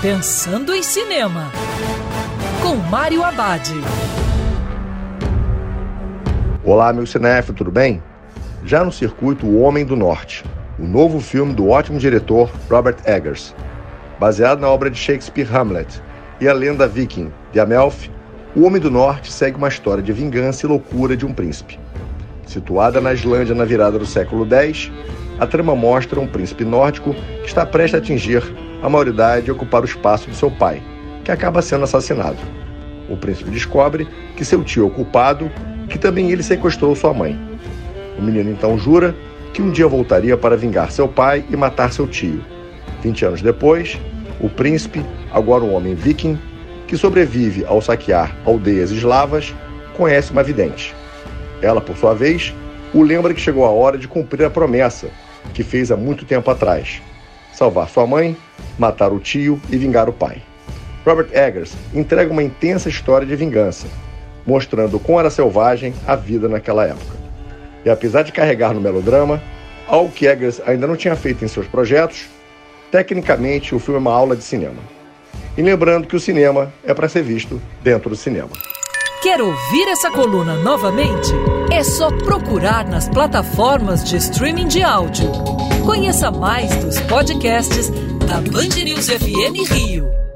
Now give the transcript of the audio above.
Pensando em Cinema, com Mário Abad. Olá, meu cinéfilo, tudo bem? Já no circuito O Homem do Norte, o novo filme do ótimo diretor Robert Eggers. Baseado na obra de Shakespeare Hamlet e a lenda viking de Amelf, O Homem do Norte segue uma história de vingança e loucura de um príncipe. Situada na Islândia na virada do século X, a trama mostra um príncipe nórdico que está prestes a atingir a maioridade ocupar o espaço de seu pai, que acaba sendo assassinado. O príncipe descobre que seu tio é o culpado e que também ele sequestrou sua mãe. O menino então jura que um dia voltaria para vingar seu pai e matar seu tio. 20 anos depois, o príncipe, agora um homem viking, que sobrevive ao saquear aldeias eslavas, conhece uma vidente. Ela, por sua vez, o lembra que chegou a hora de cumprir a promessa que fez há muito tempo atrás: salvar sua mãe, matar o tio e vingar o pai. Robert Eggers entrega uma intensa história de vingança, mostrando como era selvagem a vida naquela época. E apesar de carregar no melodrama, algo que Eggers ainda não tinha feito em seus projetos, tecnicamente o filme é uma aula de cinema. E lembrando que o cinema é para ser visto dentro do cinema. Quer ouvir essa coluna novamente? É só procurar nas plataformas de streaming de áudio. Conheça mais dos podcasts da Band News FM Rio.